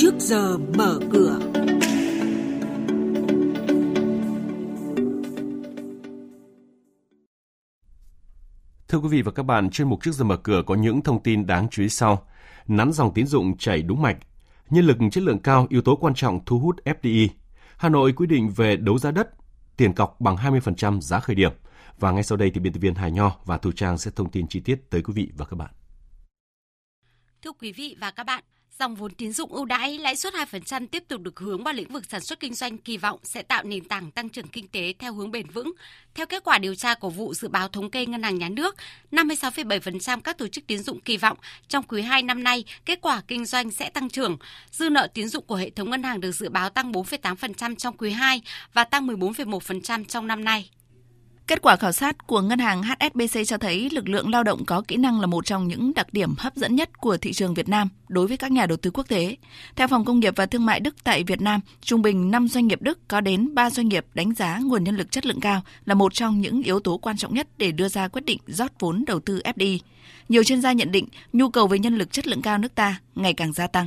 trước giờ mở cửa. Thưa quý vị và các bạn, chuyên mục trước giờ mở cửa có những thông tin đáng chú ý sau. Nắn dòng tín dụng chảy đúng mạch, nhân lực chất lượng cao yếu tố quan trọng thu hút FDI. Hà Nội quy định về đấu giá đất, tiền cọc bằng 20% giá khởi điểm. Và ngay sau đây thì biên tập viên Hải Nho và Thu Trang sẽ thông tin chi tiết tới quý vị và các bạn. Thưa quý vị và các bạn, Dòng vốn tín dụng ưu đãi lãi suất 2% tiếp tục được hướng vào lĩnh vực sản xuất kinh doanh kỳ vọng sẽ tạo nền tảng tăng trưởng kinh tế theo hướng bền vững. Theo kết quả điều tra của vụ dự báo thống kê Ngân hàng Nhà nước, 56,7% các tổ chức tín dụng kỳ vọng trong quý 2 năm nay kết quả kinh doanh sẽ tăng trưởng. Dư nợ tín dụng của hệ thống ngân hàng được dự báo tăng 4,8% trong quý 2 và tăng 14,1% trong năm nay. Kết quả khảo sát của ngân hàng HSBC cho thấy lực lượng lao động có kỹ năng là một trong những đặc điểm hấp dẫn nhất của thị trường Việt Nam đối với các nhà đầu tư quốc tế. Theo Phòng Công nghiệp và Thương mại Đức tại Việt Nam, trung bình 5 doanh nghiệp Đức có đến 3 doanh nghiệp đánh giá nguồn nhân lực chất lượng cao là một trong những yếu tố quan trọng nhất để đưa ra quyết định rót vốn đầu tư FDI. Nhiều chuyên gia nhận định nhu cầu về nhân lực chất lượng cao nước ta ngày càng gia tăng.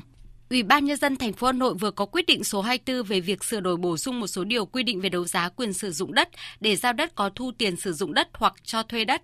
Ủy ban nhân dân thành phố Hà Nội vừa có quyết định số 24 về việc sửa đổi bổ sung một số điều quy định về đấu giá quyền sử dụng đất để giao đất có thu tiền sử dụng đất hoặc cho thuê đất.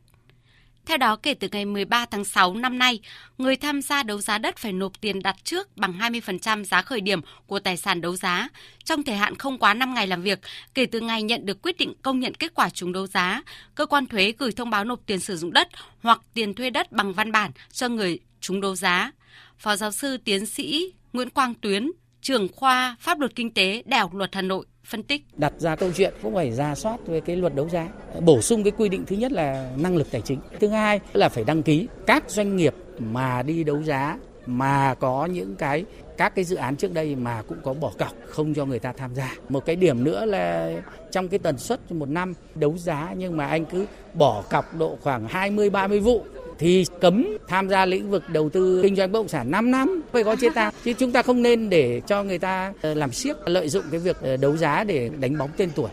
Theo đó, kể từ ngày 13 tháng 6 năm nay, người tham gia đấu giá đất phải nộp tiền đặt trước bằng 20% giá khởi điểm của tài sản đấu giá trong thời hạn không quá 5 ngày làm việc kể từ ngày nhận được quyết định công nhận kết quả trúng đấu giá. Cơ quan thuế gửi thông báo nộp tiền sử dụng đất hoặc tiền thuê đất bằng văn bản cho người trúng đấu giá. Phó giáo sư tiến sĩ Nguyễn Quang Tuyến, trưởng khoa Pháp luật Kinh tế Đại học Luật Hà Nội phân tích. Đặt ra câu chuyện cũng phải ra soát về cái luật đấu giá, bổ sung cái quy định thứ nhất là năng lực tài chính, thứ hai là phải đăng ký các doanh nghiệp mà đi đấu giá mà có những cái các cái dự án trước đây mà cũng có bỏ cọc không cho người ta tham gia. Một cái điểm nữa là trong cái tần suất một năm đấu giá nhưng mà anh cứ bỏ cọc độ khoảng 20 30 vụ thì cấm tham gia lĩnh vực đầu tư kinh doanh bất động sản 5 năm phải có chế tài chứ chúng ta không nên để cho người ta ờ, làm siếc lợi dụng cái việc ờ, đấu giá để đánh bóng tên tuổi.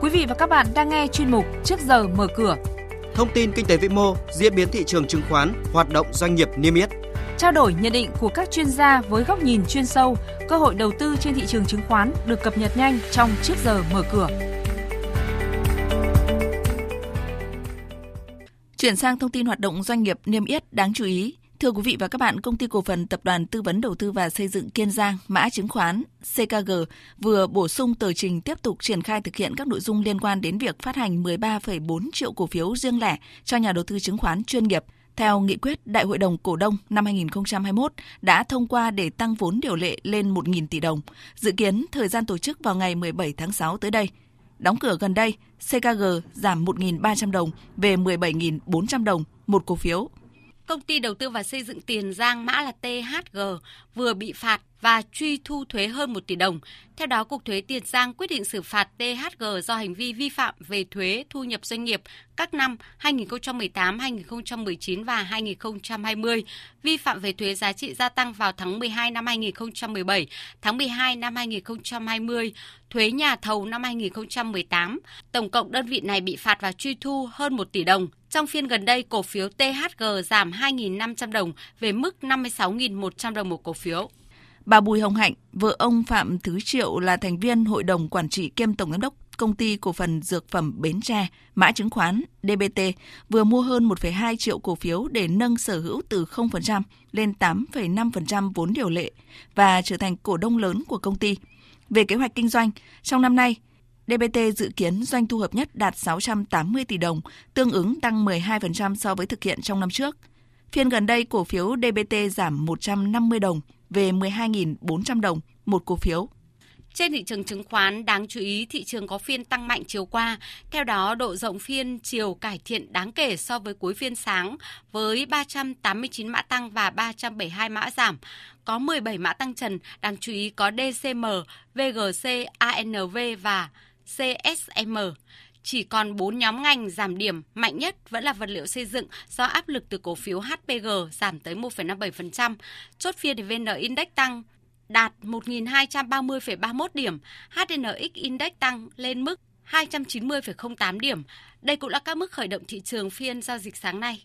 Quý vị và các bạn đang nghe chuyên mục Trước giờ mở cửa. Thông tin kinh tế vĩ mô, diễn biến thị trường chứng khoán, hoạt động doanh nghiệp niêm yết. Trao đổi nhận định của các chuyên gia với góc nhìn chuyên sâu, cơ hội đầu tư trên thị trường chứng khoán được cập nhật nhanh trong Trước giờ mở cửa. Chuyển sang thông tin hoạt động doanh nghiệp niêm yết đáng chú ý. Thưa quý vị và các bạn, công ty cổ phần tập đoàn tư vấn đầu tư và xây dựng Kiên Giang, mã chứng khoán CKG vừa bổ sung tờ trình tiếp tục triển khai thực hiện các nội dung liên quan đến việc phát hành 13,4 triệu cổ phiếu riêng lẻ cho nhà đầu tư chứng khoán chuyên nghiệp theo nghị quyết Đại hội đồng cổ đông năm 2021 đã thông qua để tăng vốn điều lệ lên 1.000 tỷ đồng, dự kiến thời gian tổ chức vào ngày 17 tháng 6 tới đây. Đóng cửa gần đây, CKG giảm 1.300 đồng về 17.400 đồng một cổ phiếu. Công ty đầu tư và xây dựng Tiền Giang mã là THG vừa bị phạt và truy thu thuế hơn 1 tỷ đồng. Theo đó, Cục Thuế Tiền Giang quyết định xử phạt THG do hành vi vi phạm về thuế thu nhập doanh nghiệp các năm 2018, 2019 và 2020, vi phạm về thuế giá trị gia tăng vào tháng 12 năm 2017, tháng 12 năm 2020, thuế nhà thầu năm 2018. Tổng cộng đơn vị này bị phạt và truy thu hơn 1 tỷ đồng. Trong phiên gần đây, cổ phiếu THG giảm 2.500 đồng về mức 56.100 đồng một cổ phiếu. Bà Bùi Hồng Hạnh, vợ ông Phạm Thứ Triệu là thành viên hội đồng quản trị kiêm tổng giám đốc công ty cổ phần dược phẩm Bến Tre, mã chứng khoán DBT vừa mua hơn 1,2 triệu cổ phiếu để nâng sở hữu từ 0% lên 8,5% vốn điều lệ và trở thành cổ đông lớn của công ty. Về kế hoạch kinh doanh, trong năm nay, DBT dự kiến doanh thu hợp nhất đạt 680 tỷ đồng, tương ứng tăng 12% so với thực hiện trong năm trước. Phiên gần đây, cổ phiếu DBT giảm 150 đồng về 12.400 đồng một cổ phiếu. Trên thị trường chứng khoán, đáng chú ý thị trường có phiên tăng mạnh chiều qua. Theo đó, độ rộng phiên chiều cải thiện đáng kể so với cuối phiên sáng với 389 mã tăng và 372 mã giảm. Có 17 mã tăng trần, đáng chú ý có DCM, VGC, ANV và CSM chỉ còn 4 nhóm ngành giảm điểm, mạnh nhất vẫn là vật liệu xây dựng do áp lực từ cổ phiếu HPG giảm tới 1,57%. Chốt phiên thì VN Index tăng đạt 1.230,31 điểm, HNX Index tăng lên mức 290,08 điểm. Đây cũng là các mức khởi động thị trường phiên giao dịch sáng nay.